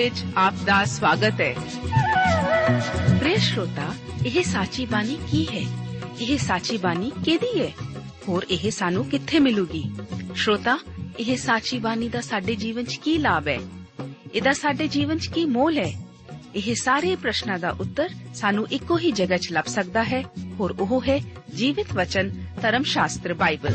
ਬਾਣੀ ਵਿੱਚ ਆਪ ਦਾ ਸਵਾਗਤ ਹੈ। ਪ੍ਰਿਯ ਸ਼ਰੋਤਾ ਇਹ ਸਾਚੀ ਬਾਣੀ ਕੀ ਹੈ ਇਹ ਸਾਚੀ ਬਾਣੀ ਕਿਹਦੀ ਹੈ ਹੋਰ ਇਹ ਸਾਨੂੰ ਕਿੱਥੇ ਮਿਲੂਗੀ ਸ਼ਰੋਤਾ ਇਹ ਸਾਚੀ ਬਾਣੀ ਦਾ ਸਾਡੇ ਜੀਵਨ 'ਚ ਕੀ ਲਾਭ ਹੈ ਇਹਦਾ ਸਾਡੇ ਜੀਵਨ 'ਚ ਕੀ ਮੋਲ ਹੈ ਇਹ ਸਾਰੇ ਪ੍ਰਸ਼ਨਾਂ ਦਾ ਉੱਤਰ ਸਾਨੂੰ ਇੱਕੋ ਹੀ ਜਗ੍ਹਾ 'ਚ ਲੱਭ ਸਕਦਾ ਹੈ ਹੋਰ ਉਹ ਹੈ ਜੀਵਿਤ ਵਚਨ ਧਰਮ ਸ਼ਾਸਤਰ ਬਾਈਬਲ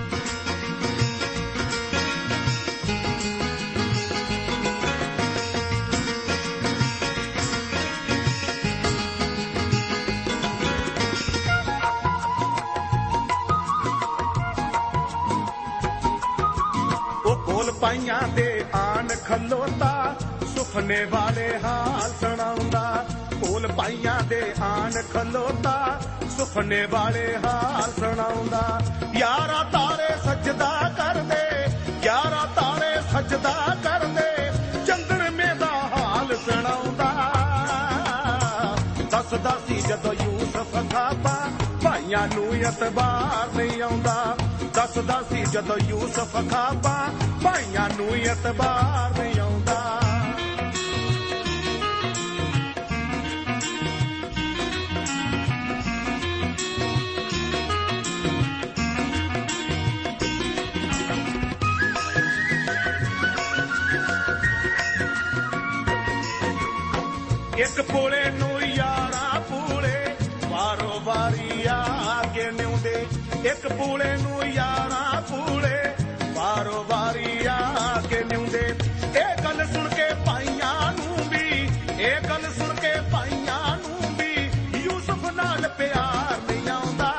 ਕੋਲ ਪਾਈਆਂ ਦੇ ਆਨ ਖਲੋਤਾ, ਸੁਪਨੇ ਵਾਲੇ ਹਾਲ ਸੁਣਾਉਂਦਾ। ਕੋਲ ਪਾਈਆਂ ਦੇ ਆਨ ਖਲੋਤਾ, ਸੁਪਨੇ ਵਾਲੇ ਹਾਲ ਸੁਣਾਉਂਦਾ। ਯਾਰਾ ਤਾਰੇ ਸਜਦਾ ਕਰਦੇ, ਯਾਰਾ ਤਾਰੇ ਸਜਦਾ ਕਰਦੇ ਚੰਦਰਮੇ ਦਾ ਹਾਲ ਸੁਣਾਉਂਦਾ। ਦੱਸਦਾ ਸੀ ਜਦੋਂ ਯੂਸਫ ਖਾਬਾ ਭਾਈਆਂ ਨੂੰ ਇਤਬਾਰ ਨਹੀਂ ਆਉਂਦਾ। ਦੱਸਦਾ ਸੀ ਜਦੋਂ ਯੂਸਫ ਖਾਬਾ ਭਾਈਆਂ ਨੂੰ ਇਤਬਾਰ ਨਹੀਂ ਆਉਂਦਾ। ਇੱਕ ਪੋਲੇ ਨੂੰ ਇੱਕ ਪੂਲੇ ਨੂੰ ਯਾਰਾ ਪੂਲੇ, ਵਾਰੋ ਵਾਰੀ ਆ ਕੇ ਨਿਉਂਦੇ। ਇਹ ਗੱਲ ਸੁਣ ਕੇ ਭਾਈਆਂ ਨੂੰ ਵੀ, ਇਹ ਗੱਲ ਸੁਣ ਕੇ ਭਾਈਆਂ ਨੂੰ ਵੀ ਯੂਸਫ ਨਾਲ ਪਿਆਰ ਨਹੀਂ ਆਉਂਦਾ।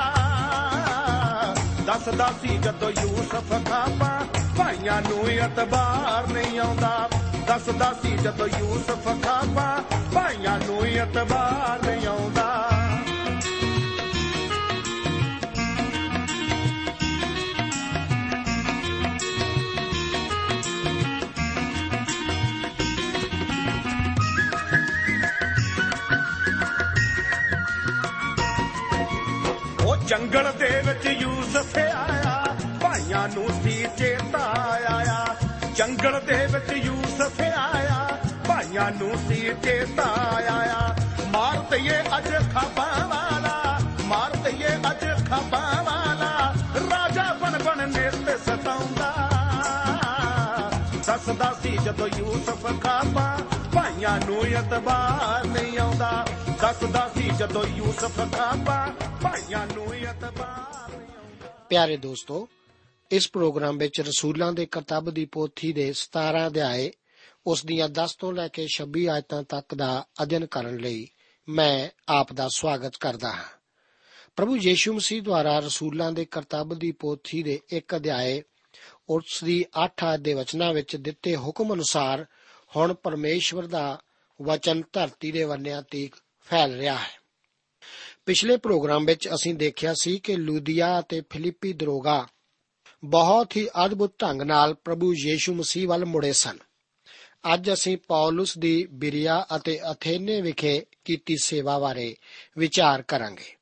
ਦੱਸਦਾ ਸੀ ਜਦੋਂ ਯੂਸਫ ਖਾਪਾ ਭਾਈਆਂ ਨੂੰ ਇਤਬਾਰ ਨਹੀਂ ਆਉਂਦਾ। ਦੱਸਦਾ ਸੀ ਜਦੋਂ ਯੂਸਫ ਖਾਪਾ ਭਾਈਆਂ ਨੂੰ ਇਤਬਾਰ ਨਹੀਂ ਆਉਂਦਾ। ਜੰਗਲ ਦੇ ਵਿੱਚ ਯੂਸਫ ਆਇਆ ਭਾਈਆਂ ਨੂੰ ਸੀ ਚੇਤਾ ਆਇਆ। ਜੰਗਲ ਦੇ ਵਿੱਚ ਯੂਸਫ ਆਇਆ ਭਾਈਆਂ ਨੂੰ ਸੀ ਚੇਤਾ ਆਇਆ। ਮਾਰ ਦਈਏ ਅੱਜ ਖਾਬਾਂ ਵਾਲਾ, ਮਾਰ ਦਈਏ ਅੱਜ ਖਾਬਾਂ ਵਾਲਾ। ਰਾਜਾ ਬਣ ਬਣ ਨਿਰਤ ਸਤਾਉਂਦਾ। ਦੱਸਦਾ ਸੀ ਜਦੋਂ ਯੂਸਫ ਖਾਬਾ, ਭਾਈਆਂ ਨੂੰ ਇਤਬਾਰ ਨਹੀਂ ਆਉਂਦਾ। ਦੱਸਦਾ ਸੀ ਜਦੋਂ ਯੂਸਫ ਖਾਬਾ ਭਾਈਆਂ ਨੂੰ ਇਤਬਾਰ ਨਹੀਂ ਆਉਂਦਾ ਪਿਆਰੇ ਦੋਸਤੋ, ਇਸ ਪ੍ਰੋਗਰਾਮ ਵਿੱਚ ਰਸੂਲਾਂ ਦੇ ਕਰਤੱਵ ਦੀ ਪੋਥੀ ਦੇ 17 ਅਧਿਆਏ ਉਸ ਦੀਆਂ 10 ਤੋਂ ਲੈ ਕੇ 26 ਆਇਤਾਂ ਤੱਕ ਦਾ ਅਧਿਐਨ ਕਰਨ ਲਈ ਮੈਂ ਆਪ ਦਾ ਸਵਾਗਤ ਕਰਦਾ ਹਾਂ। ਪ੍ਰਭੂ ਯੀਸ਼ੂ ਮਸੀਹ ਦੁਆਰਾ ਰਸੂਲਾਂ ਦੇ ਕਰਤੱਵ ਦੀ ਪੋਥੀ ਦੇ ਇੱਕ ਅਧਿਆਏ ਉਸ ਦੀ 8 ਆਇਤ ਦੇ ਵਚਨਾਂ ਵਿੱਚ ਦਿੱਤੇ ਹੁਕਮ ਅਨੁਸਾਰ ਹੁਣ ਪਰਮੇਸ਼ਵਰ ਦਾ ਵਚਨ ਧਰਤੀ ਦੇ ਵੰਨਿਆਂ ਤੀਕ ਫੈਲ ਰਿਹਾ ਹੈ। ਪਿਛਲੇ ਪ੍ਰੋਗਰਾਮ ਵਿੱਚ ਅਸੀਂ ਦੇਖਿਆ ਸੀ ਕਿ ਲੂਦੀਆ ਅਤੇ ਫਿਲਿੱਪੀ ਦਰੋਗਾ ਬਹੁਤ ਹੀ ਅਦਭੁਤ ਢੰਗ ਨਾਲ ਪ੍ਰਭੂ ਯੀਸ਼ੂ ਮਸੀਹ ਵੱਲ ਮੁੜੇ ਸਨ। ਅੱਜ ਅਸੀਂ ਪੌਲਸ ਦੀ ਬਿਰਿਆ ਅਤੇ ਅਥੇਨੇ ਵਿਖੇ ਕੀਤੀ ਸੇਵਾ ਬਾਰੇ ਵਿਚਾਰ ਕਰਾਂਗੇ।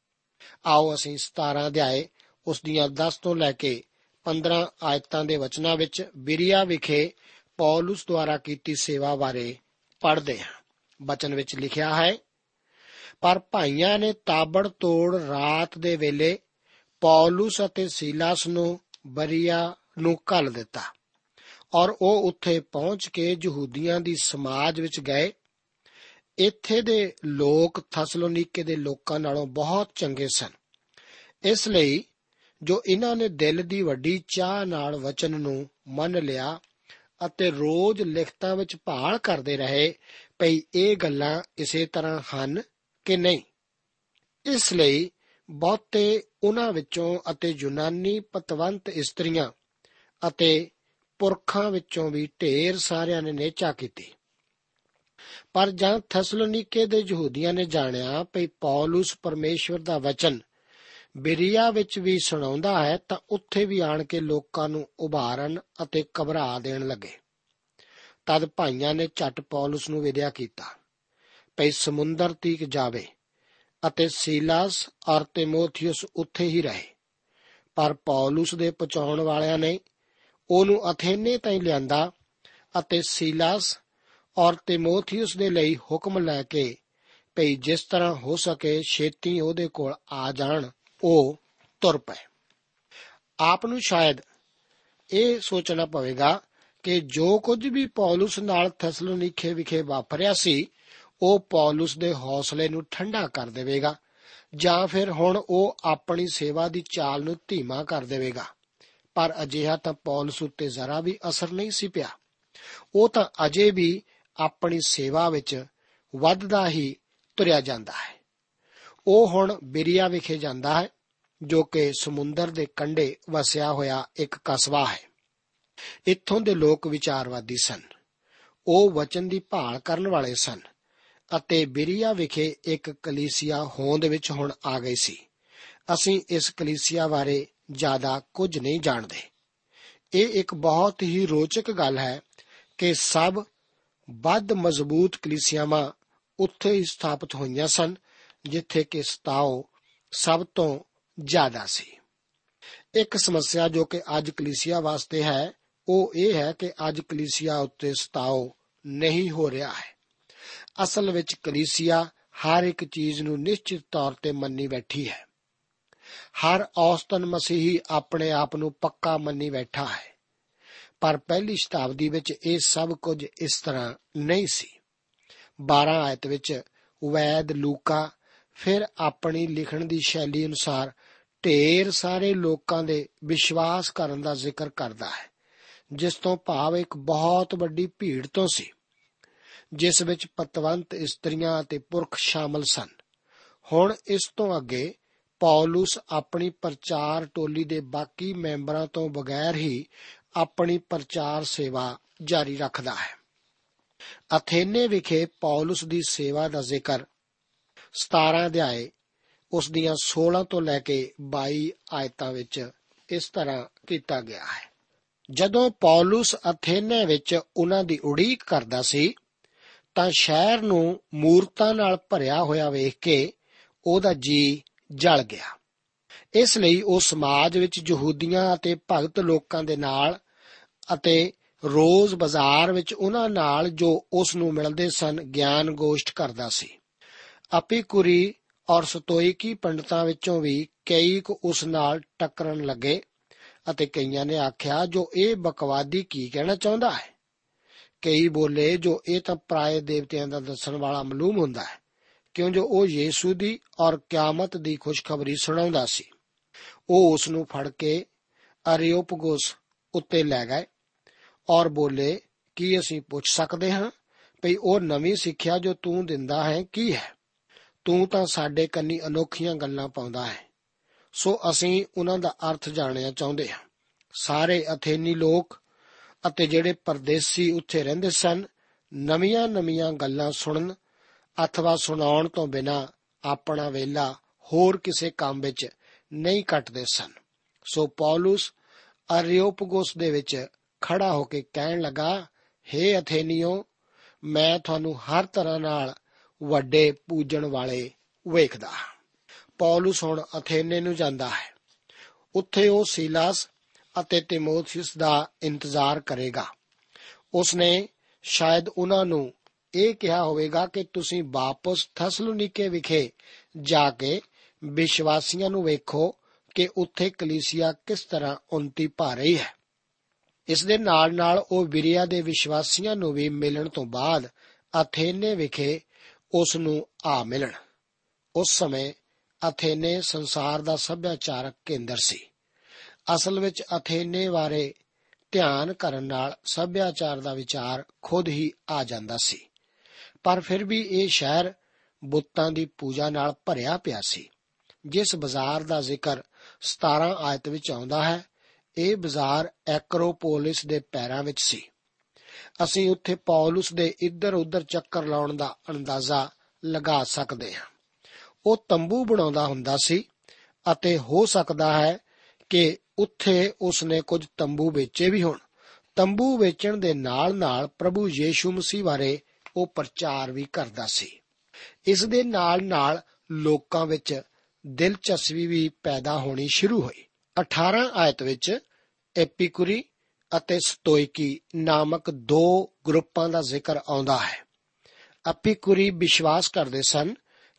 ਆਓ ਅਸੀਂ 17 ਅਧਿਆਏ ਉਸ ਦੀਆਂ 10 ਤੋਂ ਲੈ ਕੇ 15 ਆਇਤਾਂ ਦੇ ਵਚਨਾਂ ਵਿੱਚ ਬਿਰਿਆ ਵਿਖੇ ਪੌਲਸ ਦੁਆਰਾ ਕੀਤੀ ਸੇਵਾ ਬਾਰੇ ਪੜ੍ਹਦੇ ਹਾਂ। ਬਚਨ ਵਿੱਚ ਲਿਖਿਆ ਹੈ ਪਰ ਭਾਈਆਂ ਨੇ ਤਾਬੜ ਤੋੜ ਰਾਤ ਦੇ ਵੇਲੇ ਪੌਲਸ ਅਤੇ ਸੀਲਾਸ ਨੂੰ ਬਰੀਆ ਨੂੰ ਘੱਲ ਦਿੱਤਾ ਔਰ ਉਹ ਉੱਥੇ ਪਹੁੰਚ ਕੇ ਯਹੂਦੀਆਂ ਦੀ ਸਮਾਜ ਵਿੱਚ ਗਏ। ਇੱਥੇ ਦੇ ਲੋਕ ਥਸਲੋਨੀਕੇ ਦੇ ਲੋਕਾਂ ਨਾਲੋਂ ਬਹੁਤ ਚੰਗੇ ਸਨ। ਇਸ ਲਈ ਜੋ ਇਹਨਾਂ ਨੇ ਦਿਲ ਦੀ ਵੱਡੀ ਚਾਹ ਨਾਲ ਵਚਨ ਨੂੰ ਮੰਨ ਲਿਆ ਅਤੇ ਰੋਜ਼ ਲਿਖਤਾਂ ਵਿੱਚ ਭਾਲ ਕਰਦੇ ਰਹੇ, ਭਈ ਇਹ ਗੱਲਾਂ ਇਸੇ ਤਰ੍ਹਾਂ ਹਨ ਕਿ ਨਹੀਂ। ਇਸ ਲਈ ਬਹੁਤੇ ਉਹਨਾਂ ਵਿੱਚੋਂ ਅਤੇ ਯੂਨਾਨੀ ਪਤਵੰਤ ਇਸਤਰੀਆਂ ਅਤੇ ਪੁਰਖਾਂ ਵਿੱਚੋਂ ਵੀ ਢੇਰ ਸਾਰਿਆਂ ਨੇ ਨੇਚਾ ਕੀਤੀ। ਪਰ ਜਦ ਥੈਸਲੋਨੀਕੇ ਦੇ ਯਹੂਦੀਆਂ ਨੇ ਜਾਣਿਆ ਕਿ ਪੌਲਸ ਪਰਮੇਸ਼ਵਰ ਦਾ ਵਚਨ ਬਿਰੀਆ ਵਿੱਚ ਵੀ ਸੁਣਾਉਂਦਾ ਹੈ ਤਾਂ ਉੱਥੇ ਵੀ ਆਣ ਕੇ ਲੋਕਾਂ ਨੂੰ ਉਭਾਰਨ ਅਤੇ ਘਬਰਾ ਦੇਣ ਲੱਗੇ। ਤਦ ਭਾਈਆਂ ਨੇ ਝਟ ਪੌਲਸ ਨੂੰ ਵਿਦਿਆ ਕੀਤਾ। ਭਈ ਸਮੁੰਦਰ ਤੀਕ ਜਾਵੇ ਅਤੇ ਸੀਲਾਸ ਔਰ ਤਿਮੋਥਿਉਸ ਉੱਥੇ ਹੀ ਰਹੇ। ਪਰ ਪੌਲਸ ਦੇ ਪਹੁੰਚਾਉਣ ਵਾਲਿਆਂ ਨੇ ਉਹਨੂੰ ਅਥੇਨੇ ਤਾਈਂ ਲਿਆਂਦਾ ਅਤੇ ਸੀਲਾਸ ਔਰ ਤਿਮੋਥਿਉਸ ਦੇ ਲਈ ਹੁਕਮ ਲੈ ਕੇ ਭਈ ਜਿਸ ਤਰ੍ਹਾਂ ਹੋ ਸਕੇ ਛੇਤੀ ਉਹਦੇ ਕੋਲ ਆ ਜਾਣ, ਉਹ ਤੁਰ ਪਏ। ਆਪ ਨੂੰ ਸ਼ਾਇਦ ਇਹ ਸੋਚਣਾ ਪਵੇਗਾ ਕਿ ਜੋ ਕੁਝ ਵੀ ਪੌਲਸ ਨਾਲ ਥੈਸਲੋਨੀਕੇ ਵਿਖੇ ਵਾਪਰਿਆ ਸੀ ਉਹ ਪੌਲਸ ਦੇ ਹੌਸਲੇ ਨੂੰ ਠੰਡਾ ਕਰ ਦੇਵੇਗਾ, ਜਾਂ ਫਿਰ ਹੁਣ ਉਹ ਆਪਣੀ ਸੇਵਾ ਦੀ ਚਾਲ ਨੂੰ ਧੀਮਾ ਕਰ ਦੇਵੇਗਾ। ਪਰ ਅਜਿਹਾ ਤਾਂ ਪੌਲਸ ਉੱਤੇ ਜ਼ਰਾ ਵੀ ਅਸਰ ਨਹੀਂ ਸੀ ਪਿਆ। ਉਹ ਤਾਂ ਅਜੇ ਵੀ ਆਪਣੀ ਸੇਵਾ ਵਿੱਚ ਵੱਧਦਾ ਹੀ ਤੁਰਿਆ ਜਾਂਦਾ ਹੈ। ਉਹ ਹੁਣ ਬਿਰੀਆ ਵਿਖੇ ਜਾਂਦਾ ਹੈ, ਜੋ ਕਿ ਸਮੁੰਦਰ ਦੇ ਕੰਢੇ ਵਸਿਆ ਹੋਇਆ ਇੱਕ ਕਸਬਾ ਹੈ। ਇੱਥੋਂ ਦੇ ਲੋਕ ਵਿਚਾਰਵਾਦੀ ਸਨ। ਉਹ ਵਚਨ ਦੀ ਭਾਲ ਕਰਨ ਵਾਲੇ ਸਨ। ਅਤੇ ਬਿਰੀਆ ਵਿਖੇ ਇੱਕ ਕਲੀਸਿਆ ਹੋਂਦ ਵਿੱਚ ਹੁਣ ਆ ਗਈ ਸੀ। ਅਸੀਂ ਇਸ ਕਲੀਸਿਆ ਬਾਰੇ ਜ਼ਿਆਦਾ ਕੁਝ ਨਹੀਂ ਜਾਣਦੇ। ਇਹ ਇੱਕ ਬਹੁਤ ਹੀ ਰੋਚਕ ਗੱਲ ਹੈ ਕਿ ਸਭ ਵੱਧ ਮਜ਼ਬੂਤ ਕਲੀਸਿਆਵਾਂ ਉੱਥੇ ਹੀ ਸਥਾਪਿਤ ਹੋਈਆਂ ਸਨ, ਜਿੱਥੇ ਕਿ ਸਤਾਓ ਸਭ ਤੋਂ ਜ਼ਿਆਦਾ ਸੀ। ਇੱਕ ਸਮੱਸਿਆ ਜੋ ਕਿ ਅੱਜ ਕਲੀਸਿਆ ਵਾਸਤੇ ਹੈ, ਉਹ ਇਹ ਹੈ ਕਿ ਅੱਜ ਕਲੀਸਿਆ ਉੱਤੇ ਸਤਾਓ ਨਹੀਂ ਹੋ ਰਿਹਾ ਹੈ। ਅਸਲ ਵਿੱਚ ਕਲੀਸਿਆ ਹਰ ਇੱਕ ਚੀਜ਼ ਨੂੰ ਨਿਸ਼ਚਿਤ ਤੌਰ ਤੇ ਮੰਨੀ ਬੈਠੀ ਹੈ। ਹਰ ਔਸਤਨ ਮਸੀਹੀ ਆਪਣੇ ਆਪ ਨੂੰ ਪੱਕਾ ਮੰਨੀ ਬੈਠਾ ਹੈ। ਪਰ ਪਹਿਲੀ ਸ਼ਤਾਬਦੀ ਵਿੱਚ ਇਹ ਸਭ ਕੁਝ ਇਸ ਤਰ੍ਹਾਂ ਨਹੀਂ ਸੀ। 12 ਆਇਤ ਵਿੱਚ ਵੈਦ ਲੂਕਾ ਫਿਰ ਆਪਣੀ ਲਿਖਣ ਦੀ ਸ਼ੈਲੀ ਅਨੁਸਾਰ ਢੇਰ ਸਾਰੇ ਲੋਕਾਂ ਦੇ ਵਿਸ਼ਵਾਸ ਕਰਨ ਦਾ ਜ਼ਿਕਰ ਕਰਦਾ ਹੈ, ਜਿਸ ਤੋਂ ਭਾਵ ਇੱਕ ਬਹੁਤ ਵੱਡੀ ਭੀੜ ਤੋਂ ਸੀ। ਜਿਸ ਵਿੱਚ ਪਤਵੰਤ ਇਸਤਰੀਆਂ ਅਤੇ ਪੁਰਖ ਸ਼ਾਮਲ ਸਨ। ਹੁਣ ਇਸ ਤੋਂ ਅੱਗੇ ਪੌਲਸ ਆਪਣੀ ਪ੍ਰਚਾਰ ਟੋਲੀ ਦੇ ਬਾਕੀ ਮੈਂਬਰਾਂ ਤੋਂ ਬਗੈਰ ਹੀ ਆਪਣੀ ਪ੍ਰਚਾਰ ਸੇਵਾ ਜਾਰੀ ਰੱਖਦਾ ਹੈ। ਅਥੇਨੇ ਵਿਖੇ ਪੌਲਸ ਦੀ ਸੇਵਾ ਦਾ ਜ਼ਿਕਰ 17 ਅਧਿਆਏ ਉਸ ਦੀਆਂ 16 ਤੋਂ ਲੈ ਕੇ 22 ਆਇਤਾਂ ਵਿੱਚ ਇਸ ਤਰ੍ਹਾਂ ਕੀਤਾ ਗਿਆ ਹੈ। ਜਦੋਂ ਪੌਲਸ ਅਥੇਨੇ ਵਿੱਚ ਉਹਨਾਂ ਦੀ ਉਡੀਕ ਕਰਦਾ ਸੀ ਤਾਂ ਸ਼ਹਿਰ ਨੂੰ ਮੂਰਤਾਂ ਨਾਲ ਭਰਿਆ ਹੋਇਆ ਵੇਖ ਕੇ ਉਹਦਾ ਜੀ ਜਲ ਗਿਆ। ਇਸ ਲਈ ਉਹ ਸਮਾਜ ਵਿੱਚ ਯਹੂਦੀਆਂ ਅਤੇ ਭਗਤ ਲੋਕਾਂ ਦੇ ਨਾਲ ਅਤੇ ਰੋਜ਼ ਬਾਜ਼ਾਰ ਵਿੱਚ ਉਹਨਾਂ ਨਾਲ ਜੋ ਉਸ ਨੂੰ ਮਿਲਦੇ ਸਨ ਗਿਆਨ ਗੋਸ਼ਟ ਕਰਦਾ ਸੀ। ਅਪੀਕੁਰੀ ਔਰ ਸਤੋਇਕੀ ਪੰਡਤਾਂ ਵਿੱਚੋਂ ਵੀ ਕਈ ਕੁ ਉਸ ਨਾਲ ਟੱਕਰਨ ਲੱਗੇ ਅਤੇ ਕਈਆਂ ਨੇ ਆਖਿਆ, ਜੋ ਇਹ ਬਕਵਾਦੀ ਕੀ ਕਹਿਣਾ ਚਾਹੁੰਦਾ ਹੈ? ਕਈ ਬੋਲੇ ਜੋ ਇਹ ਤਾਂ ਪ੍ਰਾਏ ਦੇਵਤਿਆਂ ਦਾ ਦੱਸਣ ਵਾਲਾ ਮਾਲੂਮ ਹੁੰਦਾ ਹੈ। ਕਿਉਂ ਜੋ ਉਹ ਯੀਸ਼ੂ ਦੀ ਔਰ ਕਿਆਮਤ ਦੀ ਖੁਸ਼ਖਬਰੀ ਸੁਣਾਉਂਦਾ ਸੀ। ਉਹ ਉਸ ਨੂੰ ਫੜ ਕੇ ਅਰਿਓਪਗੋਸ ਉੱਤੇ ਲੈ ਗਏ ਔਰ ਬੋਲੇ, ਕੀ ਅਸੀਂ ਪੁੱਛ ਸਕਦੇ ਹਾਂ ਭਈ ਉਹ ਨਵੀਂ ਸਿੱਖਿਆ ਜੋ ਤੂੰ ਦਿੰਦਾ ਹੈ ਕੀ ਹੈ? ਤੂੰ ਤਾਂ ਸਾਡੇ ਕੰਨੀ ਅਨੋਖੀਆਂ ਗੱਲਾਂ ਪਾਉਂਦਾ ਹੈ। ਸੋ ਅਸੀਂ ਉਹਨਾਂ ਦਾ ਅਰਥ ਜਾਣਨਾ ਚਾਹੁੰਦੇ ਹਾਂ। ਸਾਰੇ ਅਥੇਨੀ ਲੋਕ ਅਤੇ ਜਿਹੜੇ ਪਰਦੇਸੀ ਉੱਥੇ ਰਹਿੰਦੇ ਸਨ ਨਵੀਆਂ-ਨਵੀਆਂ ਗੱਲਾਂ ਸੁਣਨ, ਅਥਵਾ ਸੁਣਾਉਣ ਤੋਂ ਬਿਨਾ ਆਪਣਾ ਵੇਲਾ ਹੋਰ ਕਿਸੇ ਕੰਮ ਵਿੱਚ ਨਹੀਂ ਕੱਟਦੇ ਸਨ। ਸੋ ਪੌਲਸ ਅਰਿਓਪਗੋਸ ਦੇ ਵਿੱਚ ਖੜਾ ਹੋ ਕੇ ਕਹਿਣ ਲੱਗਾ हे ਅਥੇਨੀਓ, ਮੈਂ ਤੁਹਾਨੂੰ ਹਰ ਤਰ੍ਹਾਂ ਨਾਲ ਵੱਡੇ ਪੂਜਣ ਵਾਲੇ ਵੇਖਦਾ ਪੌਲਸ ਹੁਣ ਅਥੇਨੇ ਨੂੰ ਜਾਂਦਾ ਹੈ। ਉੱਥੇ ਉਹ ਸੀਲਾਸ ਅਤੇ ਤਿਮੋਥਿਉਸ ਦਾ ਇੰਤਜ਼ਾਰ ਕਰੇਗਾ। ਉਸਨੇ ਸ਼ਾਇਦ ਉਹਨਾਂ ਨੂੰ ਇਹ ਕਿਹਾ ਹੋਵੇਗਾ ਕਿ ਤੁਸੀਂ ਵਾਪਸ ਥਸਲੋਨੀਕੇ ਵਿਖੇ ਜਾ ਕੇ ਵਿਸ਼ਵਾਸੀਆਂ ਨੂੰ ਵੇਖੋ ਕਿ ਉੱਥੇ ਕਲੀਸਿਆ ਕਿਸ ਤਰ੍ਹਾਂ ਉન્નਤੀ ਪਾ ਰਹੀ ਹੈ। ਇਸ ਦੇ ਨਾਲ ਨਾਲ ਉਹ ਵਿਰਿਆ ਦੇ ਵਿਸ਼ਵਾਸੀਆਂ ਨੂੰ ਵੀ ਮਿਲਣ ਤੋਂ ਬਾਅਦ ਅਥੇਨੇ ਵਿਖੇ ਉਸ ਨੂੰ ਆ ਮਿਲਣ। ਉਸ ਸਮੇਂ ਅਥੇਨੇ ਸੰਸਾਰ ਦਾ ਸੱਭਿਆਚਾਰਕ ਕੇਂਦਰ ਸੀ। ਅਸਲ ਵਿੱਚ ਅਥੇਨੇ ਬਾਰੇ ਧਿਆਨ ਕਰਨ ਨਾਲ ਸੱਭਿਆਚਾਰ ਦਾ ਵਿਚਾਰ ਖੁਦ ਹੀ ਆ ਜਾਂਦਾ ਸੀ। ਪਰ ਫਿਰ ਵੀ ਇਹ ਸ਼ਹਿਰ ਬੁੱਤਾਂ ਦੀ ਪੂਜਾ ਨਾਲ ਭਰਿਆ ਪਿਆ ਸੀ। ਜਿਸ ਬਾਜ਼ਾਰ ਦਾ ਜ਼ਿਕਰ 17 ਆਇਤ ਵਿੱਚ ਆਉਂਦਾ ਹੈ, ਇਹ ਬਾਜ਼ਾਰ ਐਕਰੋਪੋਲਿਸ ਦੇ ਪੈਰਾਂ ਵਿੱਚ ਸੀ। ਅਸੀਂ ਉੱਥੇ ਪੌਲਸ ਦੇ ਇੱਧਰ-ਉੱਧਰ ਚੱਕਰ ਲਾਉਣ ਦਾ ਅੰਦਾਜ਼ਾ ਲਗਾ ਸਕਦੇ ਹਾਂ। ਉਹ ਤੰਬੂ ਬਣਾਉਂਦਾ ਹੁੰਦਾ ਸੀ ਅਤੇ ਹੋ ਸਕਦਾ ਹੈ ਕਿ ਉੱਥੇ ਉਸਨੇ ਕੁਝ ਤੰਬੂ ਵੇਚੇ ਵੀ ਹੋਣ। ਤੰਬੂ ਵੇਚਣ ਦੇ ਨਾਲ-ਨਾਲ ਪ੍ਰਭੂ ਯੀਸ਼ੂ ਮਸੀਹ ਬਾਰੇ ਉਹ ਪ੍ਰਚਾਰ ਵੀ ਕਰਦਾ ਸੀ। ਇਸ ਦੇ ਨਾਲ-ਨਾਲ ਲੋਕਾਂ ਵਿੱਚ ਦਿਲਚਸਪੀ ਵੀ ਪੈਦਾ ਹੋਣੀ ਸ਼ੁਰੂ ਹੋਈ। 18 ਆਇਤ ਵਿੱਚ ਐਪੀਕੂਰੀ ਅਤੇ ਸਤੋਇਕੀ ਨਾਮਕ ਦੋ ਗਰੁੱਪਾਂ ਦਾ ਜ਼ਿਕਰ ਆਉਂਦਾ ਹੈ। ਐਪੀਕੂਰੀ ਵਿਸ਼ਵਾਸ ਕਰਦੇ ਸਨ